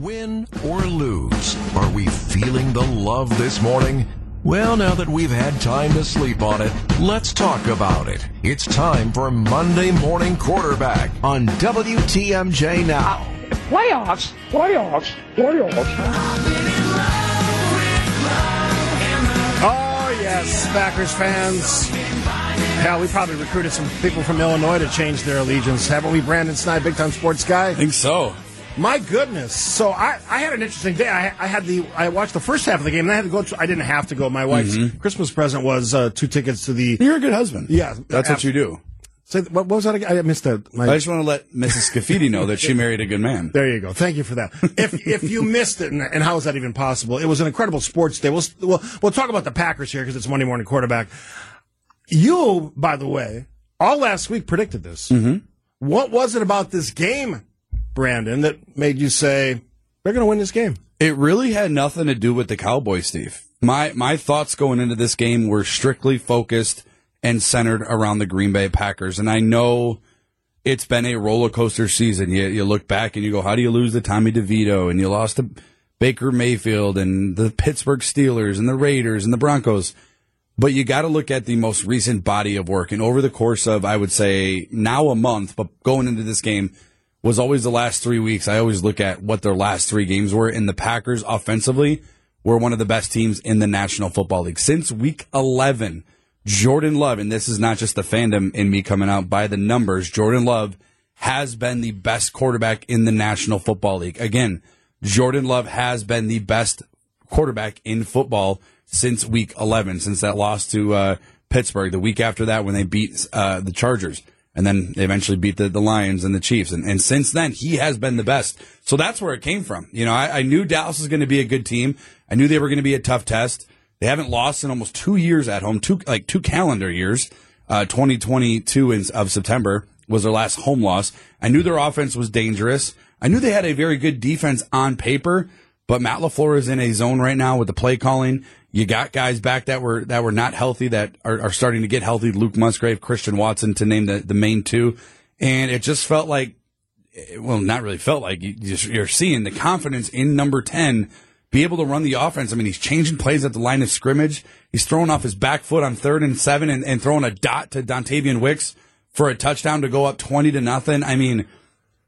Win or lose, are we feeling the love this morning? Well, now that we've had time to sleep on it, let's talk about it. It's time for Monday Morning Quarterback on WTMJ Now. Playoffs, playoffs, playoffs. Oh, yes, Packers fans. Hell, we probably recruited some people from Illinois to change their allegiance. Haven't we, Brandon Sneide, big time sports guy? I think so. My goodness! So I, I had an interesting day. I, I had the I watched the first half of the game, and I had to go. To, I didn't have to go. My wife's Christmas present was uh, two tickets to the. You're a good husband. Yeah, That's ab- what you do. Say, what, what was that? Again? I missed that. My, I just want to let Mrs. Scaffidi know that she married a good man. There you go. Thank you for that. If if you missed it, and, and how is that even possible? It was an incredible sports day. We'll we'll, we'll talk about the Packers here because it's Monday morning quarterback. You, by the way, all last week predicted this. Mm-hmm. What was it about this game, Brandon, that made you say they're going to win this game? It really had nothing to do with the Cowboys, Steve. My my thoughts going into this game were strictly focused and centered around the Green Bay Packers. And I know it's been a roller coaster season. You you look back and you go, how do you lose to Tommy DeVito and you lost to Baker Mayfield and the Pittsburgh Steelers and the Raiders and the Broncos. But you got to look at the most recent body of work. And over the course of, I would say, now a month, but going into this game was always the last three weeks. I always look at what their last three games were. And the Packers offensively were one of the best teams in the National Football League. Since week 11, Jordan Love, and this is not just the fandom in me coming out by the numbers, Jordan Love has been the best quarterback in the National Football League. Again, Jordan Love has been the best quarterback in football since week 11, since that loss to uh, Pittsburgh. The week after that, when they beat uh, the Chargers, and then they eventually beat the, the Lions and the Chiefs. And, and since then, he has been the best. So that's where it came from. You know, I, I knew Dallas was going to be a good team. I knew they were going to be a tough test. They haven't lost in almost two years at home, two like two calendar years. Uh, 2022 in, of September was their last home loss. I knew their offense was dangerous. I knew they had a very good defense on paper, but Matt LaFleur is in a zone right now with the play calling. You got guys back that were that were not healthy that are, are starting to get healthy. Luke Musgrave, Christian Watson, to name the, the main two, and it just felt like, well, not really felt like you're seeing the confidence in number ten be able to run the offense. I mean, he's changing plays at the line of scrimmage. He's throwing off his back foot on third and seven and, and throwing a dot to Dontayvion Wicks for a touchdown to go up twenty to nothing. I mean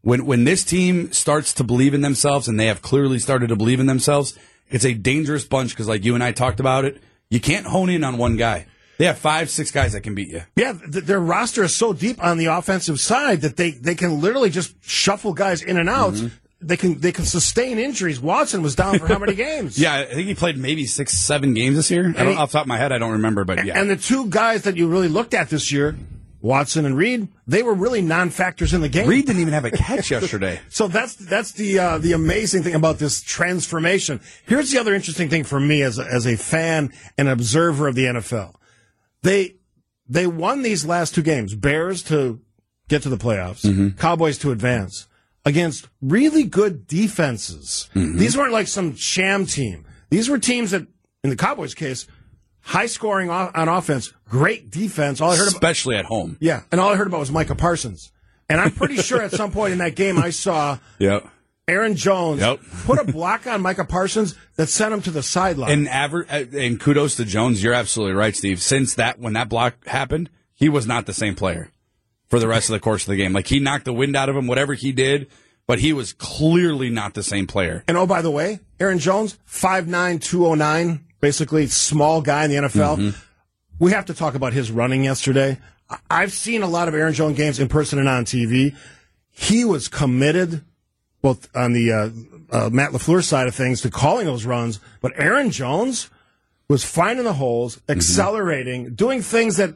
when when this team starts to believe in themselves and they have clearly started to believe in themselves, it's a dangerous bunch because like you and I talked about it, you can't hone in on one guy. They have five, six guys that can beat you. Yeah, th- their roster is so deep on the offensive side that they, they can literally just shuffle guys in and out. Mm-hmm. They can they can sustain injuries. Watson was down for how many games? Yeah, I think he played maybe six, seven games this year. I don't, he- off the top of my head, I don't remember, but yeah. And the two guys that you really looked at this year, Watson and Reed, they were really non-factors in the game. Reed didn't even have a catch yesterday. So that's that's the uh, the amazing thing about this transformation. Here's the other interesting thing for me as a, as a fan and observer of the NFL. They they won these last two games. Bears to get to the playoffs, Cowboys to advance against really good defenses. These weren't like some sham team. These were teams that, in the Cowboys' case, high scoring on offense, great defense. All I heard about Especially at home. yeah, and all I heard about was Micah Parsons. And I'm pretty sure at some point in that game I saw Yep. Aaron Jones Yep. put a block on Micah Parsons that sent him to the sideline. And aver- uh, and kudos to Jones. You're absolutely right, Steve. Since that when that block happened, he was not the same player for the rest of the course of the game. Like he knocked the wind out of him, whatever he did, but he was clearly not the same player. And oh, by the way, Aaron Jones, 5'9", 209, basically small guy in the NFL. Mm-hmm. We have to talk about his running yesterday. I've seen a lot of Aaron Jones games in person and on TV. He was committed, both on the uh, uh, Matt LaFleur side of things, to calling those runs. But Aaron Jones was finding the holes, Mm-hmm. accelerating, doing things that,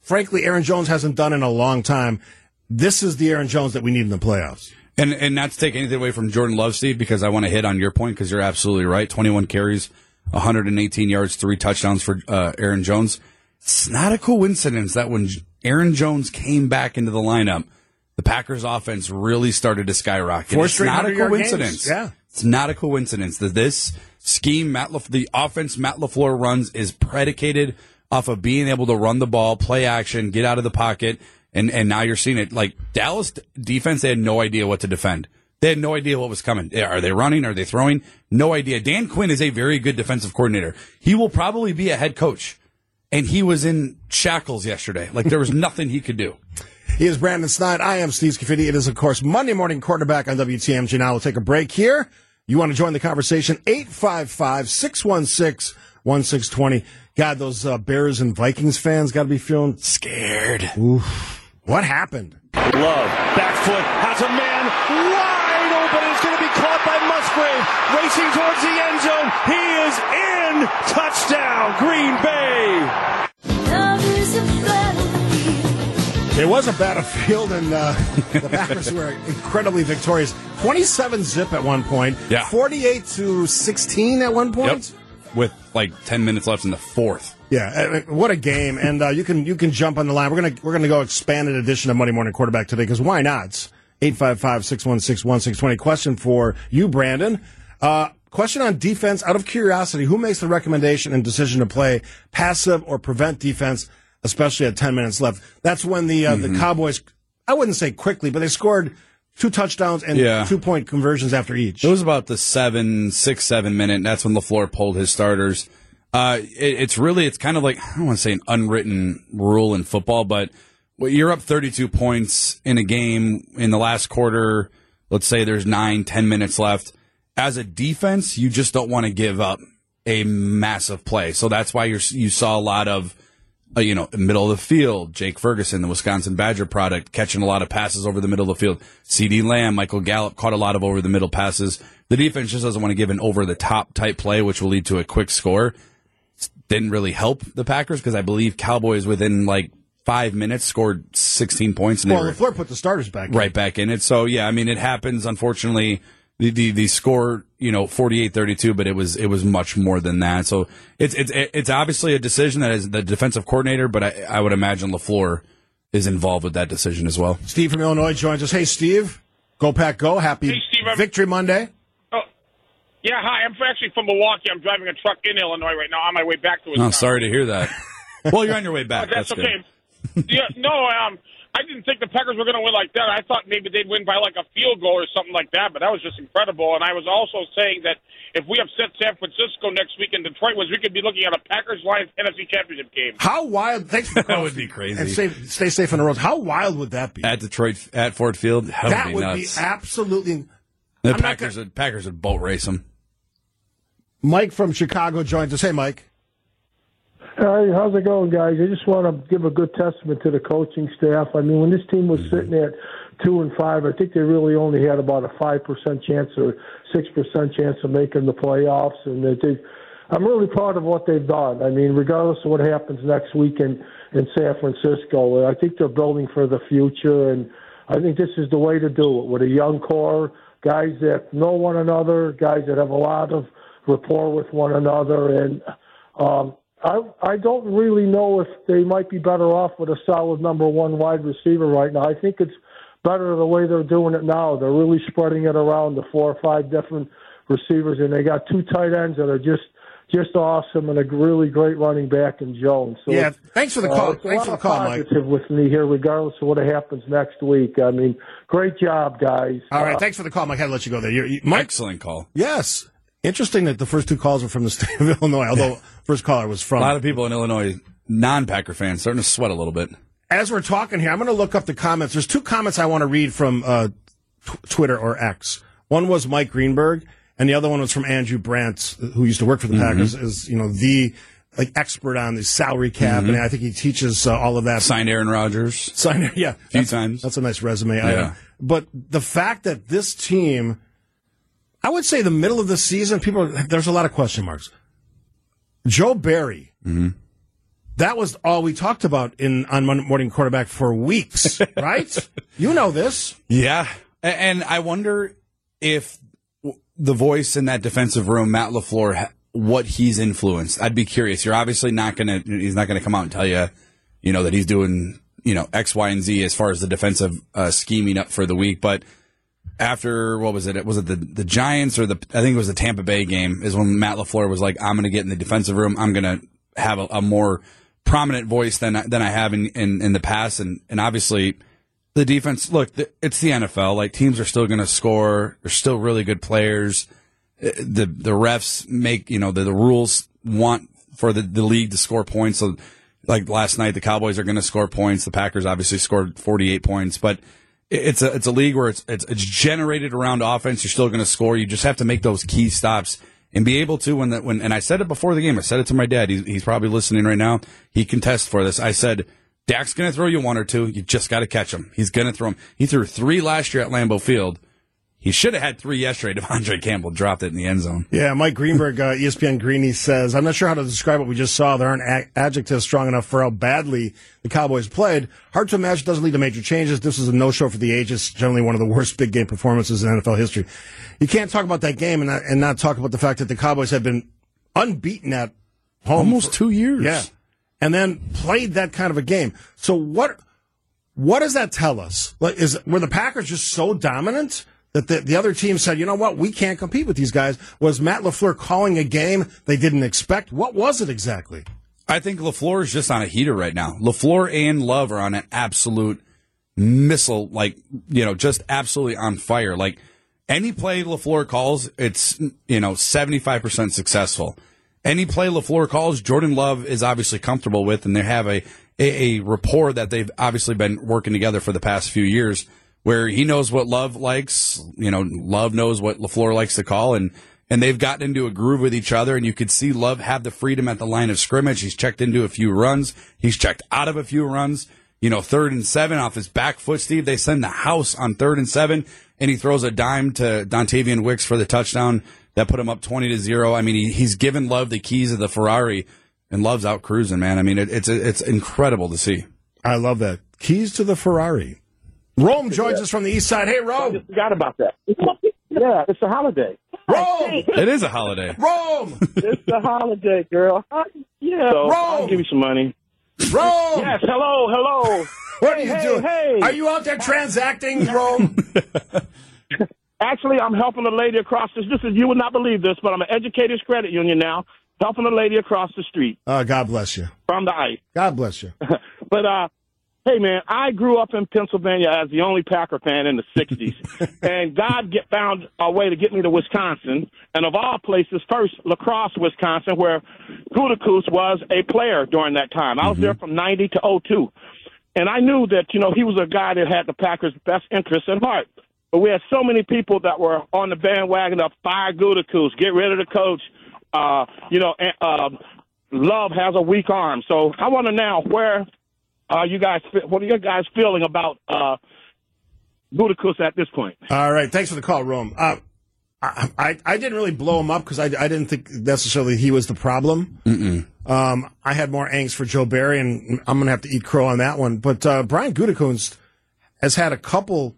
frankly, Aaron Jones hasn't done in a long time. This is the Aaron Jones that we need in the playoffs. And and not to take anything away from Jordan Love, Steve, because I want to hit on your point because you're absolutely right. 21 carries, 118 yards, three touchdowns for uh, Aaron Jones. It's not a coincidence that when Aaron Jones came back into the lineup, the Packers offense really started to skyrocket. Four it's not a coincidence. Yeah. It's not a coincidence that this scheme, Matt Laf- the offense Matt LaFleur runs is predicated off of being able to run the ball, play action, get out of the pocket, and, and now you're seeing it. Like Dallas defense, they had no idea what to defend. They had no idea what was coming. Are they running? Are they throwing? No idea. Dan Quinn is a very good defensive coordinator. He will probably be a head coach. And he was in shackles yesterday. Like there was nothing he could do. He is Brandon Sneide. I am Steve Scaffidi. It is, of course, Monday morning quarterback on WTMJ. Now we'll take a break here. You want to join the conversation? 855 616 1620. God, those uh, Bears and Vikings fans got to be feeling Scared. Oof. What happened? Love, back foot, has a man wide open. It's going to be caught by Musgrave, racing towards the end zone. He is in. Touchdown, Green Bay. Love is a. It was a battlefield, and uh, the Packers were incredibly victorious. 27 zip at one point. Yeah. 48 to 16 at one Yep. point. With like 10 minutes left in the fourth. Yeah, what a game! And uh, you can you can jump on the line. We're gonna we're gonna go expanded edition of Monday Morning Quarterback today because why not? 855-616-1620. Question for you, Brandon. Uh, question on defense. Out of curiosity, who makes the recommendation and decision to play passive or prevent defense, especially at 10 minutes left? That's when the uh, Mm-hmm. the Cowboys. I wouldn't say quickly, but they scored two touchdowns and Yeah. two point conversions after each. It was about the seven, six, seven minute. That's when Lafleur pulled his starters. Uh, it, it's really, it's kind of like I don't want to say an unwritten rule in football, but well, you're up 32 points in a game in the last quarter. Let's say there's nine, ten minutes left. As a defense, you just don't want to give up a massive play. So that's why you saw a lot of, uh, you know, middle of the field. Jake Ferguson, the Wisconsin Badger product, catching a lot of passes over the middle of the field. CeeDee Lamb, Michael Gallup caught a lot of over the middle passes. The defense just doesn't want to give an over the top type play, which will lead to a quick score. Didn't really help the Packers because I believe Cowboys within like five minutes scored 16 points and well, they Lafleur put the starters back. in. right back in it. So yeah, I mean, it happens. Unfortunately, the the, the score, you know, 48-32, but it was it was much more than that. So it's it's it's obviously a decision that is the defensive coordinator, but I, I would imagine Lafleur is involved with that decision as well. Steve from Illinois joins us. Hey, Steve. Go Pack Go. Happy Hey, Steve, I'm- Victory Monday. Oh, yeah, hi. I'm actually from Milwaukee. I'm driving a truck in Illinois right now on my way back to Oh, Wisconsin. sorry to hear that. well, you're on your way back. That's, That's, okay. good. Yeah, no, um, I didn't think the Packers were going to win like that. I thought maybe they'd win by like a field goal or something like that, but that was just incredible. And I was also saying that if we upset San Francisco next week in Detroit, was we could be looking at a Packers Lions NFC Championship game. How wild? Thanks for That would be crazy. And stay, stay safe on the roads. How wild would that be? At Detroit, at Ford Field, that, that would be would be absolutely. the I'm not Packers, would, Packers would boat race them. Mike from Chicago joins us. Hey, Mike. Hey, how's it going, guys? I just want to give a good testament to the coaching staff. I mean, when this team was sitting at two and five, I think they really only had about a five percent chance or six percent chance of making the playoffs, and that they. I'm really proud of what they've done. I mean, regardless of what happens next week in in San Francisco, I think they're building for the future, and I think this is the way to do it with a young core, guys that know one another, guys that have a lot of rapport with one another, and um, I I don't really know if they might be better off with a solid number one wide receiver right now. I think it's better the way they're doing it now. They're really spreading it around to four or five different receivers, and they got two tight ends that are just just awesome and a really great running back in Jones. So Yeah, thanks for the uh, call. it's a Thanks lot for the of call, Mike. positive with me here, regardless of what happens next week. I mean, great job, guys. All right, Uh, thanks for the call, Mike. I had to let you go there. You're, you, Mike, Excellent call. yes. Interesting that the first two calls were from the state of Illinois, although first caller was from. A lot of people in Illinois, non-Packer fans, starting to sweat a little bit. As we're talking here, I'm going to look up the comments. There's two comments I want to read from uh, tw- Twitter or X. One was Mike Greenberg, and the other one was from Andrew Brandt, who used to work for the Packers, is you know the like expert on the salary cap, and I think he teaches uh, all of that. Signed Aaron Rodgers. Sign, yeah, few that's, times. That's a nice resume. Yeah. item. But the fact that this team, I would say, the middle of the season, people there's a lot of question marks. Joe Barry, Mm-hmm. that was all we talked about in on Monday Morning Quarterback for weeks, right? You know this. Yeah, and I wonder if the voice in that defensive room, Matt Lafleur, what he's influenced. I'd be curious. You're obviously not gonna. He's not gonna come out and tell you, you know, that he's doing, you know, X, Y, and Z as far as the defensive uh, scheming up for the week. But after what was it? Was it the the Giants or the? I think it was the Tampa Bay game. Is when Matt Lafleur was like, "I'm gonna get in the defensive room. I'm gonna have a, a more prominent voice than than I have in, in in the past." And and obviously the defense. Look, it's the NFL. Like teams are still going to score. They're still really good players. Uh, The the refs make you know the, the rules want for the, the league to score points. So, like last night, the Cowboys are going to score points. The Packers obviously scored 48 points, but it's a it's a league where it's it's, it's generated around offense. You're still going to score. You just have to make those key stops and be able to when that when. And I said it before the game. I said it to my dad. He's, he's probably listening right now. He can test for this. I said. Dak's going to throw you one or two. You just got to catch him. He's going to throw him. He threw three last year at Lambeau Field. He should have had three yesterday. De'Vondre Campbell dropped it in the end zone. Yeah, Mike Greenberg, uh, ESPN Greeny says, I'm not sure how to describe what we just saw. There aren't a- adjectives strong enough for how badly the Cowboys played. Hard to imagine doesn't lead to major changes. This is a no-show for the ages, generally one of the worst big game performances in NFL history. You can't talk about that game and not, and not talk about the fact that the Cowboys have been unbeaten at home. Almost for- two years. Yeah. And then played that kind of a game. So what, what does that tell us? Like, is, were the Packers just so dominant that the, the other team said, you know what, we can't compete with these guys? Was Matt LaFleur calling a game they didn't expect? What was it exactly? I think LaFleur is just on a heater right now. LaFleur and Love are on an absolute missile, like, you know, just absolutely on fire. Like, any play LaFleur calls, it's, you know, 75% successful. Any play LaFleur calls, Jordan Love is obviously comfortable with, and they have a, a, a rapport that they've obviously been working together for the past few years where he knows what Love likes, you know, Love knows what LaFleur likes to call, and, and they've gotten into a groove with each other, and you could see Love have the freedom at the line of scrimmage. He's checked into a few runs. He's checked out of a few runs. You know, third and seven off his back foot, Steve. They send the house on third and seven, and he throws a dime to Dontayvion Wicks for the touchdown that put him up 20 to zero. I mean, he, he's given Love the keys of the Ferrari, and Love's out cruising, man. I mean, it, it's, it's incredible to see. I love that. Keys to the Ferrari. Rome joins us from the east side. Hey, I Rome. just forgot about that. Yeah, it's a holiday. Rome. It is a holiday. Rome. It's a holiday, girl. Yeah. So Rome. I'll Rome. give you some money. Rome. Yes. Hello. Hello. What are you Hey, doing? hey. Are you out there transacting, Rome? Actually, I'm helping a lady across this. This is you would not believe this, but I'm an educators credit union now, helping a lady across the street Uh, God bless you. from the ice. God bless you. But uh, hey, man, I grew up in Pennsylvania as the only Packer fan in the '60s, and God get found a way to get me to Wisconsin, and of all places, first La Crosse, Wisconsin, where Gutekunst was a player during that time. I was there from '90 to '02, and I knew that you know he was a guy that had the Packers' best interests at heart. But we had so many people that were on the bandwagon of fire Gutekunst, get rid of the coach. Uh, you know, and, uh, Love has a weak arm, so I want to now where uh, you guys, what are you guys feeling about uh, Gutekunst at this point? All right. Thanks for the call, Rome. Uh, I, I, I didn't really blow him up because I, I didn't think necessarily he was the problem. Um, I had more angst for Joe Barry, and I'm going to have to eat crow on that one. But uh, Brian Gutekunst has had a couple.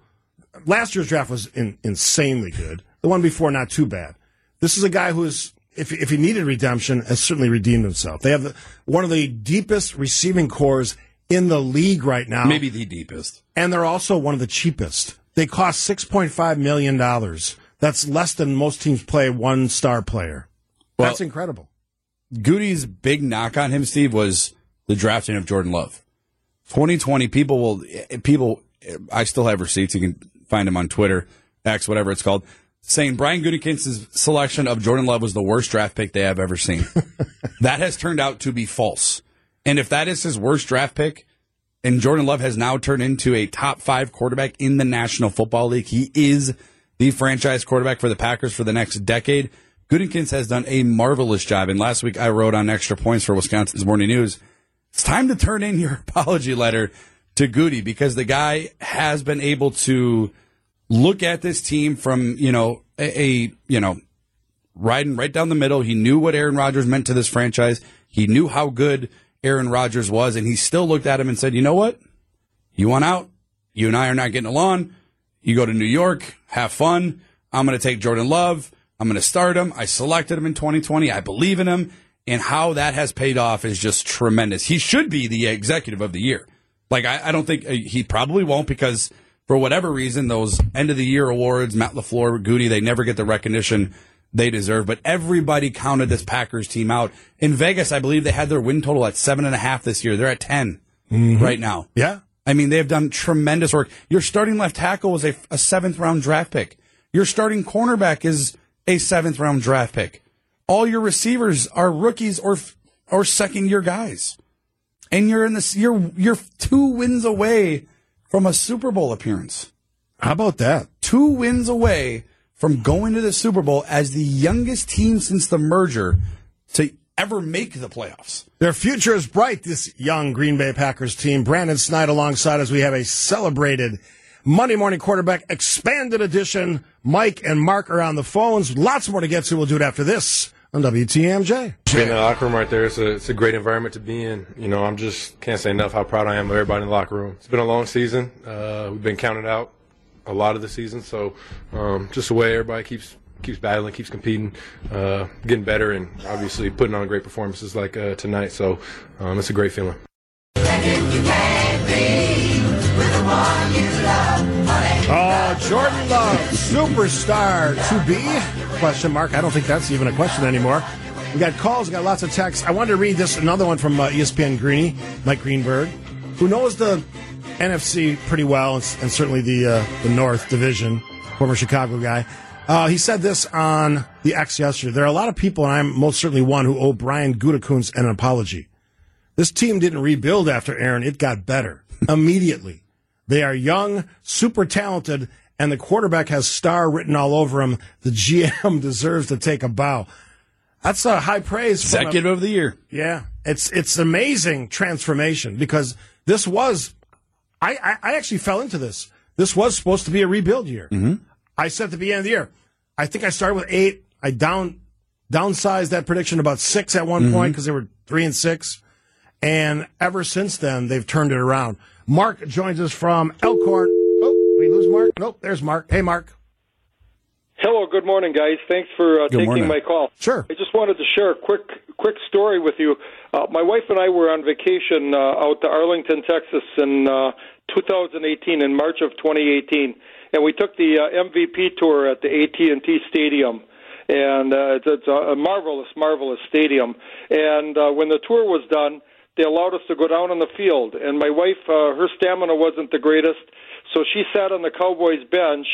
Last year's draft was in, insanely good. The one before, not too bad. This is a guy who is, if, if he needed redemption, has certainly redeemed himself. They have the, one of the deepest receiving corps in the league right now Maybe the deepest. and they're also one of the cheapest. They cost six point five million dollars. That's less than most teams play one star player. Well- That's incredible. Goody's big knock on him, Steve, was the drafting of Jordan Love. 2020, people will, people, I still have receipts. You can find them on Twitter, X, whatever it's called, saying Brian Gutekunst's selection of Jordan Love was the worst draft pick they have ever seen. that has turned out to be false. And if that is his worst draft pick, and Jordan Love has now turned into a top five quarterback in the National Football League, he is the franchise quarterback for the Packers for the next decade. Gutekunst has done a marvelous job. And last week I wrote on extra points for Wisconsin's Morning News. It's time to turn in your apology letter to Goody because the guy has been able to look at this team from, you know, a, a you know, riding right down the middle. He knew what Aaron Rodgers meant to this franchise. He knew how good Aaron Rodgers was, and he still looked at him and said, "You know what? You want out? You and I are not getting along. You go to New York, have fun. I'm going to take Jordan Love. I'm going to start him. I selected him in 2020. I believe in him, and how that has paid off is just tremendous. He should be the executive of the year. Like I, I don't think uh, he probably won't because." For whatever reason, those end of the year awards, Matt LaFleur, Goody, they never get the recognition they deserve. But everybody counted this Packers team out. In Vegas, I believe they had their win total at seven and a half this year. They're at 10 mm-hmm. right now. Yeah. I mean, they have done tremendous work. Your starting left tackle was a, a seventh round draft pick. Your starting cornerback is a seventh round draft pick. All your receivers are rookies or or second year guys, and you're in this. You're you're two wins away from a Super Bowl appearance. How about that? Two wins away from going to the Super Bowl as the youngest team since the merger to ever make the playoffs. Their future is bright, this young Green Bay Packers team. Brandon Sneide alongside as we have a celebrated Monday morning quarterback expanded edition. Mike and Mark are on the phones. Lots more to get to. We'll do it after this on WTMJ. Being in the locker room right there, it's a, it's a great environment to be in. You know, I'm just can't say enough how proud I am of everybody in the locker room. It's been a long season. Uh, we've been counted out a lot of the season, so um, just the way everybody keeps keeps battling, keeps competing, uh, getting better, and obviously putting on great performances like uh, tonight. So um, it's a great feeling. Oh, Jordan Love, superstar to be? Question mark. I don't think that's even a question anymore. We got calls, we got lots of texts. I wanted to read this another one from uh, ESPN Greeny, Mike Greenberg, who knows the NFC pretty well, and, and certainly the uh, the North Division, former Chicago guy. Uh, he said this on the X yesterday. There are a lot of people, and I'm most certainly one, who owe Brian Gutekunst an apology. This team didn't rebuild after Aaron; it got better immediately. They are young, super talented, and the quarterback has star written all over him. The GM deserves to take a bow. That's a high praise. Executive of the year. yeah, it's it's amazing transformation because this was, I, I I actually fell into this. This was supposed to be a rebuild year. I said at the beginning of the year, I think I started with eight. I down downsized that prediction about six at one point because they were three and six, and ever since then they've turned it around. Mark joins us from Elkhorn. Oh, we lose Mark. Nope, there's Mark. Hey, Mark. Hello, good morning, guys. Thanks for uh, taking morning. my call. Sure. I just wanted to share a quick quick story with you. Uh, my wife and I were on vacation uh, out to Arlington, Texas, in uh, 2018, in March of 2018, and we took the uh, MVP tour at the AT&T Stadium. And uh, it's, it's a marvelous, marvelous stadium. And uh, when the tour was done, they allowed us to go down on the field. And my wife, uh, her stamina wasn't the greatest, so she sat on the Cowboys bench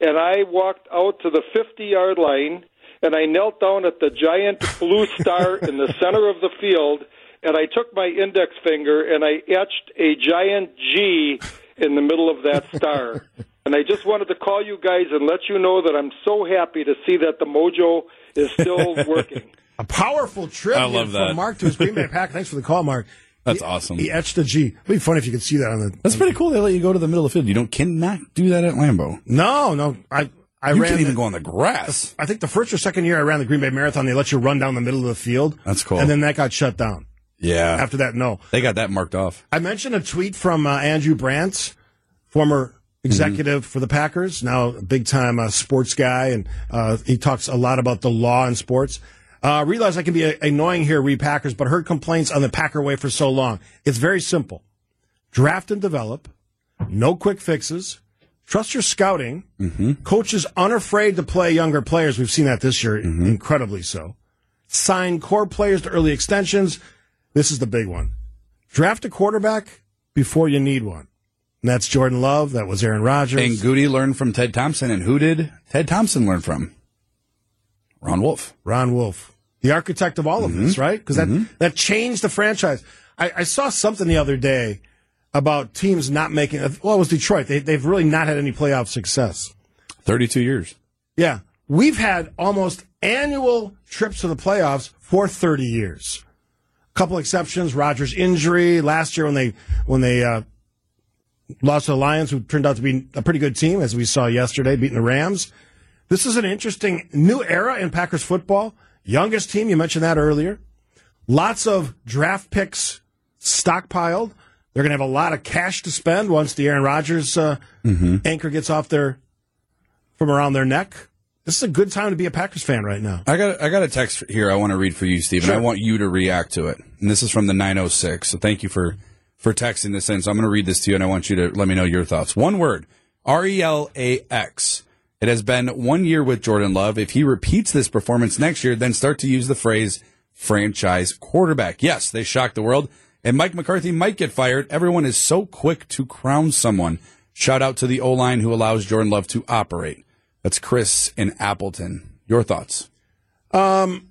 and I walked out to the 50 yard line and I knelt down at the giant blue star in the center of the field and I took my index finger and I etched a giant G in the middle of that star. and I just wanted to call you guys and let you know that I'm so happy to see that the mojo is still working. A powerful trip I love that. from Mark to his Green Bay Pack. Thanks for the call, Mark. That's He- awesome. He etched a G. It'd be funny if you could see that on the. That's pretty cool. They let you go to the middle of the field. You don't cannot do that at Lambeau. No, no. I I You ran. can't even the- go on the grass. I think the first or second year I ran the Green Bay Marathon, they let you run down the middle of the field. That's cool. And then that got shut down. Yeah. After that, no. They got that marked off. I mentioned a tweet from uh, Andrew Brandt, former executive for the Packers, now a big time uh, sports guy, and uh, he talks a lot about the law in sports. Uh, realize I can be uh, annoying here, read Packers, but heard complaints on the Packer way for so long. It's very simple: draft and develop, no quick fixes. Trust your scouting. Coaches unafraid to play younger players. We've seen that this year, incredibly so. Sign core players to early extensions. This is the big one. Draft a quarterback before you need one. And that's Jordan Love. That was Aaron Rodgers. And Goody learned from Ted Thompson. And who did Ted Thompson learn from? Ron Wolf. Ron Wolf, the architect of all of this, mm-hmm. right? Because that, mm-hmm. that changed the franchise. I, I saw something the other day about teams not making, well, it was Detroit. They, they've really not had any playoff success. 32 years. Yeah. We've had almost annual trips to the playoffs for 30 years. Couple exceptions, Rodgers injury last year when they, when they, uh, lost to the Lions, who turned out to be a pretty good team, as we saw yesterday, beating the Rams. This is an interesting new era in Packers football. Youngest team, you mentioned that earlier. Lots of draft picks stockpiled. They're going to have a lot of cash to spend once the Aaron Rodgers uh, anchor gets off their from around their neck. This is a good time to be a Packers fan right now. I got I got a text here I want to read for you, Steve, and I want you to react to it. And this is from the 906. So thank you for for texting this in. So I'm going to read this to you, and I want you to let me know your thoughts. One word: R E L A X. It has been one year with Jordan Love. If he repeats this performance next year, then start to use the phrase franchise quarterback. Yes, they shocked the world. and Mike McCarthy might get fired. Everyone is so quick to crown someone. Shout out to the O line who allows Jordan Love to operate. That's Chris in Appleton. Your thoughts? Um,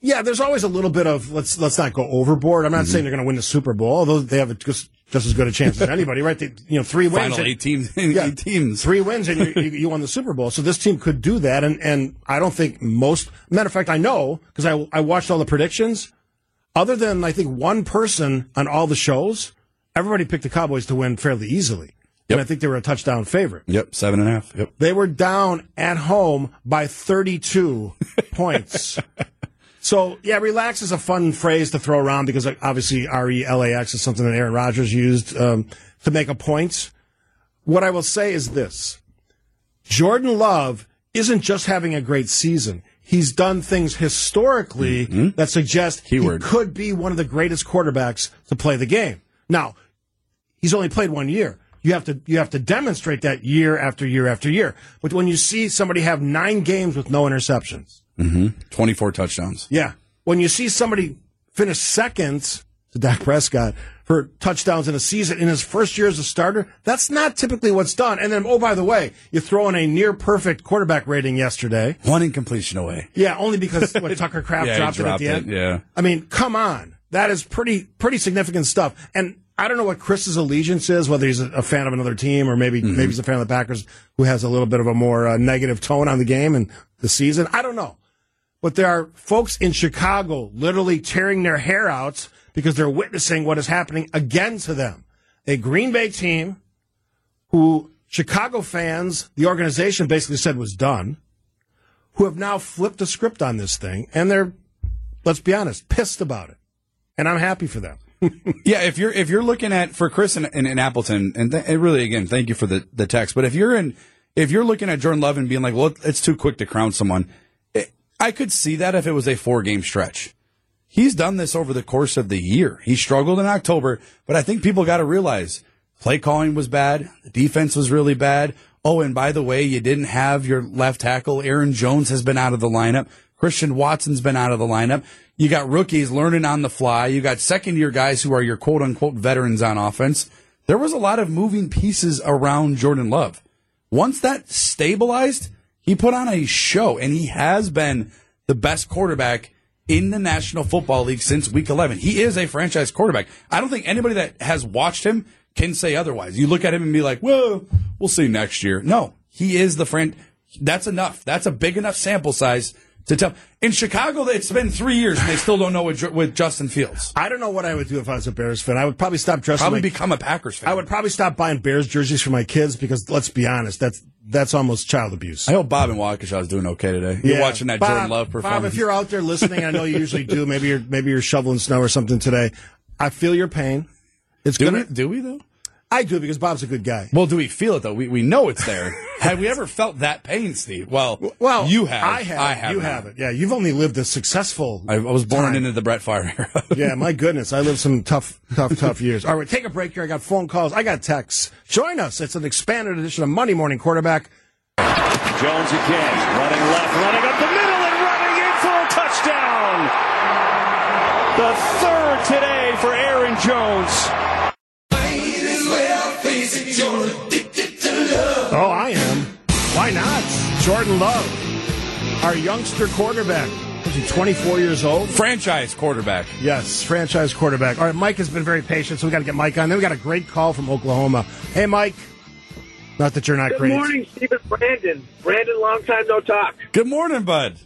yeah, there's always a little bit of let's let's not go overboard. I'm not saying they're going to win the Super Bowl, although they have a, just just as good a chance as anybody, right? They, you know, three wins, Final and- eight teams. Yeah. eight teams. three wins, and you, you, you won the Super Bowl. So this team could do that, and and I don't think most. Matter of fact, I know because I I watched all the predictions. Other than I think one person on all the shows, everybody picked the Cowboys to win fairly easily, and I think they were a touchdown favorite. Yep, seven and a half. Yep. They were down at home by 32 points. So, yeah, relax is a fun phrase to throw around because obviously R E L A X is something that Aaron Rodgers used um, to make a point. What I will say is this Jordan Love isn't just having a great season. He's done things historically that suggest Keyword. he could be one of the greatest quarterbacks to play the game. Now, he's only played one year. You have to you have to demonstrate that year after year after year. But when you see somebody have nine games with no interceptions, Mm-hmm. 24 touchdowns. yeah. When you see somebody finish second to Dak Prescott for touchdowns in a season in his first year as a starter, that's not typically what's done. And then, oh, by the way, you throw in a near perfect quarterback rating yesterday. One incompletion away. Yeah, only because what, Tucker Kraft Yeah, he dropped, it at the it, end. yeah. I mean, come on. That is pretty pretty significant stuff. And I don't know what Chris's allegiance is, whether he's a, fan of another team or maybe Mm-hmm. maybe he's a fan of the Packers who has a little bit of a more uh, negative tone on the game and the season. I don't know. But there are folks in Chicago literally tearing their hair out because they're witnessing what is happening again to them. A Green Bay team who Chicago fans, the organization basically said was done, who have now flipped the script on this thing, and they're, let's be honest, pissed about it. And I'm happy for them. Yeah, if you're if you're looking at for Chris in, in, Appleton, and, th- and really again, thank you for the the text. But if you're in, if you're looking at Jordan Love and being like, well, it's too quick to crown someone, it, I could see that if it was a four game stretch. He's done this over the course of the year. He struggled in October, but I think people got to realize play calling was bad, the defense was really bad. Oh, and by the way, you didn't have your left tackle. Aaron Jones has been out of the lineup. Christian Watson's been out of the lineup. You got rookies learning on the fly. You got second year guys who are your quote unquote veterans on offense. There was a lot of moving pieces around Jordan Love. Once that stabilized, he put on a show and he has been the best quarterback in the National Football League since week 11. He is a franchise quarterback. I don't think anybody that has watched him can say otherwise. You look at him and be like, well, we'll see next year. No, he is the friend. That's enough. That's a big enough sample size to tell. In Chicago, it's been three years and they still don't know with, Ju- with Justin Fields. I don't know what I would do if I was a Bears fan. I would probably stop dressing Probably like- become a Packers fan. I would probably stop buying Bears jerseys for my kids because let's be honest, that's that's almost child abuse. I hope Bob and Waukesha is doing okay today. You're watching that Bob, Jordan Love performance. Bob, if you're out there listening, I know you usually do. Maybe you're maybe you're shoveling snow or something today. I feel your pain. It's do gonna. we, do we though? I do because Bob's a good guy. Well, do we feel it though? We we know it's there. have we ever felt that pain, Steve? Well, Well, you have. I have. I have. You haven't. Yeah, you've only lived a successful. I, I was born time. into the Brett Favre era. yeah, my goodness, I lived some tough, tough, tough years. All right, take a break here. I got phone calls. I got texts. Join us. It's an expanded edition of Monday Morning Quarterback. Jones again, running left, running up the middle, and running in for a touchdown. The third today for Aaron Jones. Oh, I am. Why not? Jordan Love, our youngster quarterback. Was he 24 years old? Franchise quarterback. Yes, franchise quarterback. All right, Mike has been very patient, so we got to get Mike on. Then we got a great call from Oklahoma. Hey, Mike. Not that you're not crazy. Good great. morning, Stephen Brandon. Brandon, long time no talk. Good morning, bud.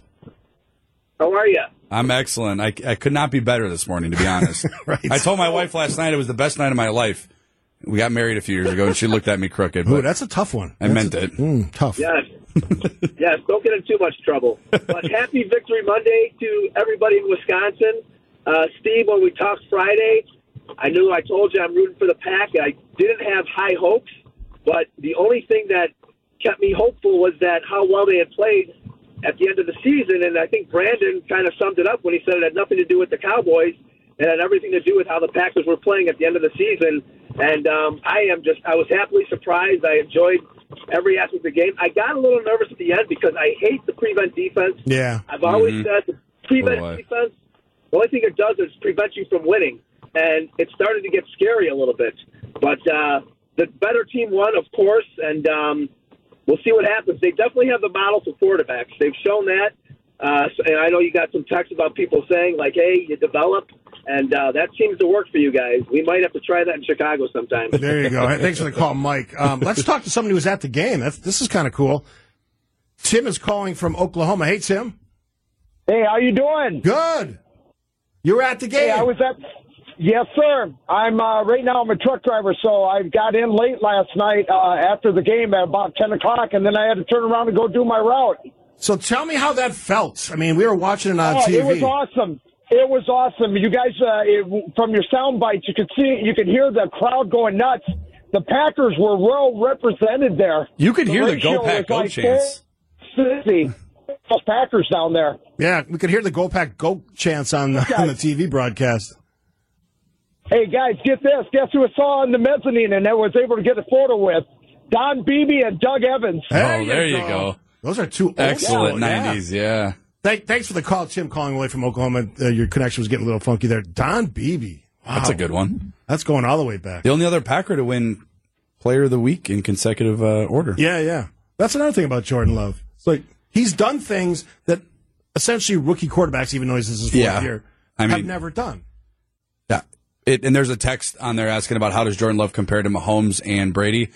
How are you? I'm excellent. I, I could not be better this morning, to be honest. right. I told my wife last night it was the best night of my life. We got married a few years ago, and she looked at me crooked. Ooh, that's a tough one. I That's meant a- it. Mm, tough. Yes. yes, don't get in too much trouble. But happy Victory Monday to everybody in Wisconsin. Uh, Steve, when we talked Friday, I knew I told you I'm rooting for the pack. I didn't have high hopes, but the only thing that kept me hopeful was that how well they had played at the end of the season. And I think Brandon kind of summed it up when he said it had nothing to do with the Cowboys. It had everything to do with how the Packers were playing at the end of the season. And um, I am just, I was happily surprised. I enjoyed every aspect of the game. I got a little nervous at the end because I hate the prevent defense. Yeah. I've always Mhm. said the prevent So defense, the only thing it does is prevent you from winning. and it started to get scary a little bit. But uh, the better team won, of course, and um, we'll see what happens. They definitely have the model for quarterbacks. They've shown that. Uh, so- and I know you got some texts about people saying, like, hey, you develop, and uh, that seems to work for you guys. We might have to try that in Chicago sometime. There you go. Hey, Thanks for the call, Mike. Um, let's talk to somebody who was at the game. That's, this is kind of cool. Tim is calling from Oklahoma. Hey, Tim. Hey, how you doing? Good. You were at the game. Hey, I was at. Yes, sir. I'm uh, right now. I'm a truck driver, so I got in late last night uh, after the game at about ten o'clock, and then I had to turn around and go do my route. So tell me how that felt. I mean, we were watching it on oh, TV. It was awesome. It was awesome. You guys, uh, it, from your sound bites, you could see, you could hear the crowd going nuts. The Packers were well represented there. You could hear the Go Pack Go like chants. 450. Those Packers down there. Yeah, we could hear the Go Pack Go chants on the, on the TV broadcast. Hey guys, get this. Guess who I saw on the mezzanine and I was able to get a photo with? Don Beebe and Doug Evans. oh, there you go. Those are two old Excellent school, yeah. 90s, yeah. Thank, thanks for the call, Tim, calling away from Oklahoma. Uh, your connection was getting a little funky there. Don Beebe. Wow. That's a good one. That's going all the way back. The only other Packer to win Player of the Week in consecutive uh, order. Yeah, yeah. That's another thing about Jordan Love. It's like he's done things that essentially rookie quarterbacks, even though this is his fourth Yeah. year, I have never done. Yeah. It, and there's a text on there asking about how does Jordan Love compare to Mahomes and Brady?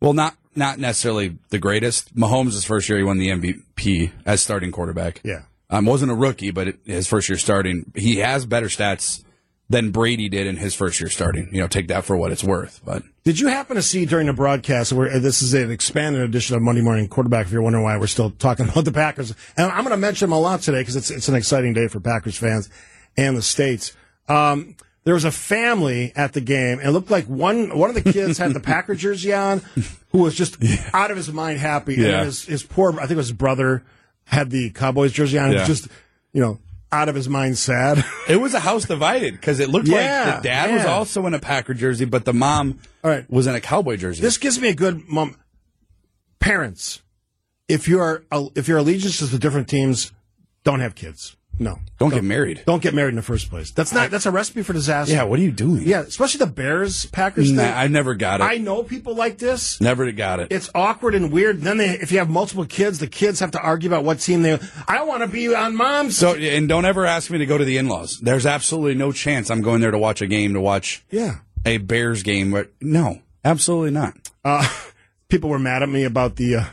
Well, not not necessarily the greatest. Mahomes' first year he won the MVP as starting quarterback. Yeah. Um, wasn't a rookie, but it, his first year starting, he has better stats than Brady did in his first year starting. You know, take that for what it's worth. But Did you happen to see during the broadcast where this is an expanded edition of Monday Morning Quarterback? If you're wondering why we're still talking about the Packers, and I'm going to mention them a lot today because it's it's an exciting day for Packers fans and the states. Um, there was a family at the game, and it looked like one one of the kids had the Packer jersey on, who was just out of his mind happy. Yeah. And his his poor, I think it was his brother, had the Cowboys jersey on. Yeah. just you know out of his mind sad. it was a house divided because it looked Yeah, like the dad was also in a Packer jersey, but the mom right. was in a Cowboy jersey. This gives me a good mom. Parents, if you are if your allegiance is to different teams, don't have kids. No, Don't get married. Don't get married in the first place. That's not. That's a recipe for disaster. Yeah, what are you doing? Yeah, especially the Bears Packers Nah, thing. I never got it. I know people like this. never got it. It's awkward and weird. Then they, if you have multiple kids, the kids have to argue about what team they. I want to be on mom's. So, and don't ever ask me to go to the in-laws. There's absolutely no chance I'm going there to watch a game to watch yeah. a Bears game. But no, absolutely not. Uh, people were mad at me about the. Uh,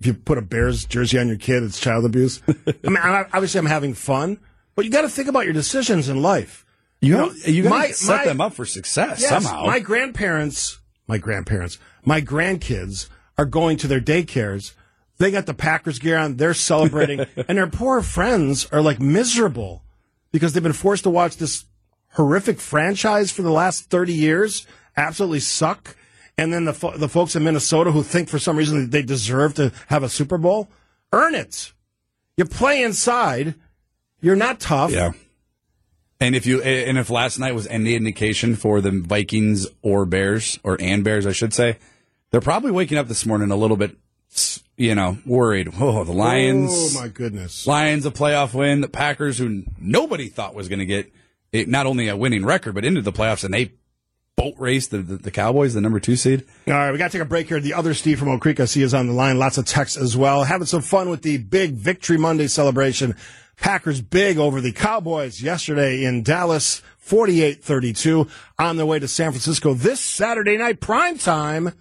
if you put a Bears jersey on your kid, it's child abuse. I mean, obviously, I'm having fun, but you got to think about your decisions in life. You know, know, you got my- to set my- them up for success Yes, somehow. My grandparents, my grandparents, my grandkids are going to their daycares. They got the Packers gear on. They're celebrating, and their poor friends are like miserable because they've been forced to watch this horrific franchise for the last thirty years. Absolutely suck. And then the fo- the folks in Minnesota who think for some reason that they deserve to have a Super Bowl, earn it. You play inside. You're not tough. yeah. And if you and if last night was any indication for the Vikings or Bears or and Bears, I should say, they're probably waking up this morning a little bit, you know, worried. Oh, the Lions. Oh my goodness. Lions a playoff win. The Packers, who nobody thought was going to get it, not only a winning record but into the playoffs, and they boat race the, the, the Cowboys, the number two seed. All right, we got to take a break here. The other Steve from Oak Creek, I see, is on the line. Lots of texts as well. Having some fun with the big Victory Monday celebration. Packers big over the Cowboys yesterday in Dallas, 48-32. On their way to San Francisco this Saturday night, prime time.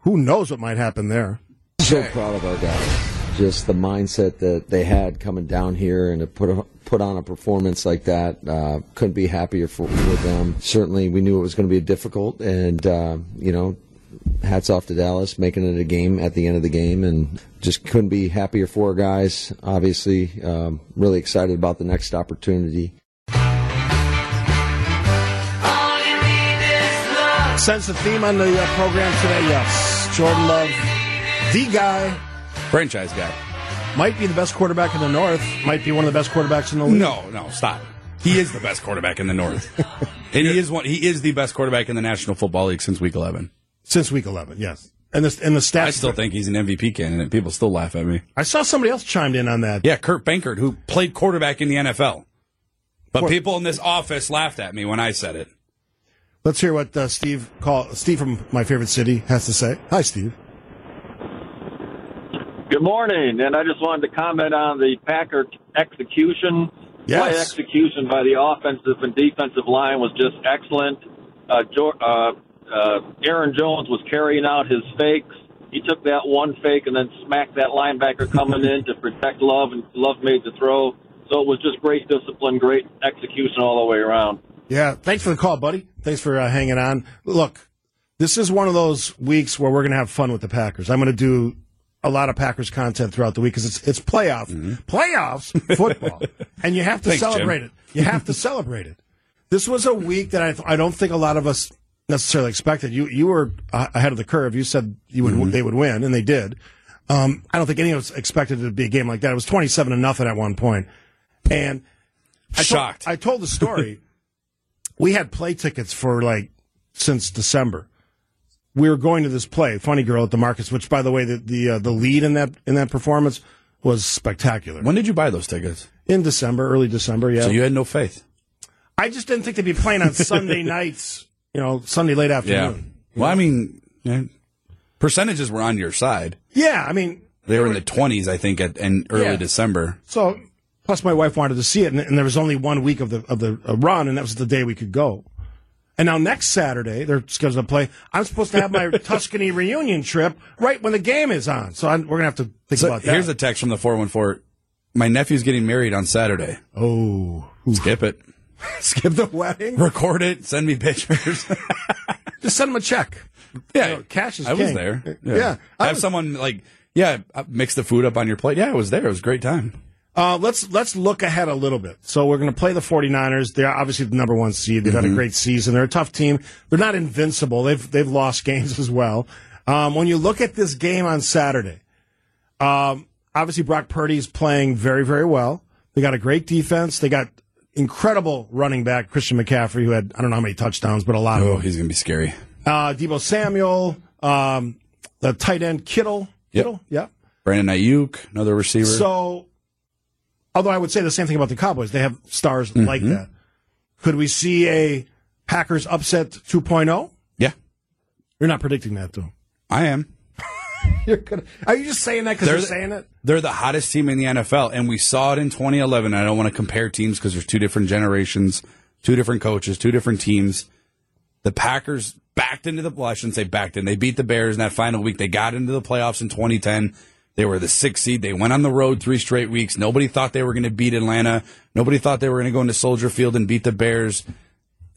Who knows what might happen there? So proud of our guys. Just the mindset that they had coming down here and to put a, put on a performance like that. Uh, couldn't be happier for with them. Certainly, we knew it was going to be difficult, and uh, you know, hats off to Dallas making it a game at the end of the game, and just couldn't be happier for our guys. Obviously, um, really excited about the next opportunity. Sense the theme on the uh, program today. Yes, Jordan Love, the guy, Franchise guy. Might be the best quarterback in the North. Might be one of the best quarterbacks in the league. No, no, stop. He is the best quarterback in the North, and he is one. He is the best quarterback in the National Football League since Week 11. since week 11. Yes, and the and the stats. I still think he's an MVP candidate. People still laugh at me. I saw somebody else chimed in on that. Yeah, Kurt Benkert, who played quarterback in the NFL, but people in this office laughed at me when I said it. Let's hear what uh, Steve call Steve from my favorite city has to say. Hi, Steve. Good morning, and I just wanted to comment on the Packer execution. Yes. Play execution by the offensive and defensive line was just excellent. Uh, Jo- uh, uh, Aaron Jones was carrying out his fakes. He took that one fake and then smacked that linebacker coming in to protect Love, and Love made the throw. So it was just great discipline, great execution all the way around. Yeah, thanks for the call, buddy. Thanks for uh, hanging on. Look, this is one of those weeks where we're going to have fun with the Packers. I'm going to do a lot of Packers content throughout the week because it's it's playoff playoffs football, and you have to Thanks, celebrate Jim. it. You have to celebrate it. This was a week that I th- I don't think a lot of us necessarily expected. You you were uh, ahead of the curve. You said you would they would win, and they did. Um, I don't think any of us expected it to be a game like that. It was 27 to nothing at one point, and I Shocked. Told, I told the story. we had play tickets for like since December. We were going to this play, Funny Girl at the Marcus, which, by the way, the the, uh, the lead in that in that performance was spectacular. When did you buy those tickets? In December, early December, yeah. So you had no faith. I just didn't think they'd be playing on Sunday nights. You know, Sunday late afternoon. Yeah. Well, I mean, yeah, percentages were on your side. Yeah, I mean, They were in the twenties, I think, at in early Yeah. December. So, plus my wife wanted to see it, and, and there was only one week of the of the uh, run, and that was the day we could go. And now next Saturday they're scheduled to play. I'm supposed to have my Tuscany reunion trip right when the game is on, so I'm, we're gonna have to think So about that. here's a text from the four one four. My nephew's getting married on Saturday. Oh, skip it. skip the wedding. Record it. Send me pictures. Just send him a check. Yeah, You know, cash is I was there. Yeah, I have was- someone like, yeah, uh, mix the food up on your plate. Yeah, I was there. It was a great time. Uh, let's let's look ahead a little bit. So we're going to play the 49ers. They're obviously the number one seed. They've had a Mhm. great season. They're a tough team. They're not invincible. They've they've lost games as well. Um, when you look at this game on Saturday, um, obviously Brock Purdy is playing very very well. They got a great defense. They got incredible running back Christian McCaffrey, who had I don't know how many touchdowns, but a lot of Oh, he's gonna be scary. Uh, Deebo Samuel, um, the tight end Kittle. Yep. Kittle, yeah. Brandon Aiyuk, another receiver. So, although I would say the same thing about the Cowboys, they have stars Mm-hmm. like that. Could we see a Packers upset 2.0? Yeah. You're not predicting that, though. I am. You're gonna, are you just saying that because you're the- saying it? They're the hottest team in the NFL, and we saw it in 2011. I don't want to compare teams because there's two different generations, two different coaches, two different teams. The Packers backed into the, well, I shouldn't say backed in. They beat the Bears in that final week. They got into the playoffs in 2010. They were the sixth seed. They went on the road three straight weeks. Nobody thought they were going to beat Atlanta. Nobody thought they were going to go into Soldier Field and beat the Bears.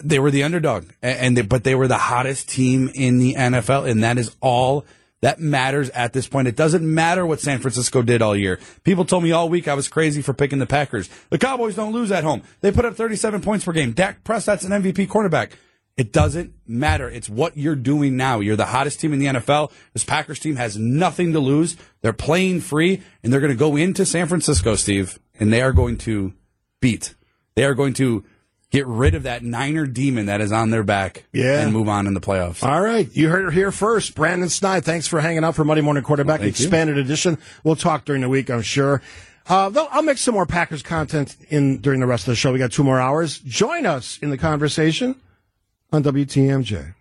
They were the underdog, and they, but they were the hottest team in the NFL, and that is all that matters at this point. It doesn't matter what San Francisco did all year. People told me all week I was crazy for picking the Packers. The Cowboys don't lose at home. They put up 37 points per game. Dak Prescott's an MVP quarterback. It doesn't matter. It's what you're doing now. You're the hottest team in the NFL. This Packers team has nothing to lose. They're playing free, and they're going to go into San Francisco, Steve, and they are going to beat. They are going to get rid of that Niner demon that is on their back Yeah. and move on in the playoffs. All right. You heard it here first. Brandon Sneide, thanks for hanging out for Monday Morning Quarterback you. Expanded Edition. We'll talk during the week, I'm sure. Uh, though I'll make some more Packers content in during the rest of the show. We got two more hours. Join us in the conversation on WTMJ.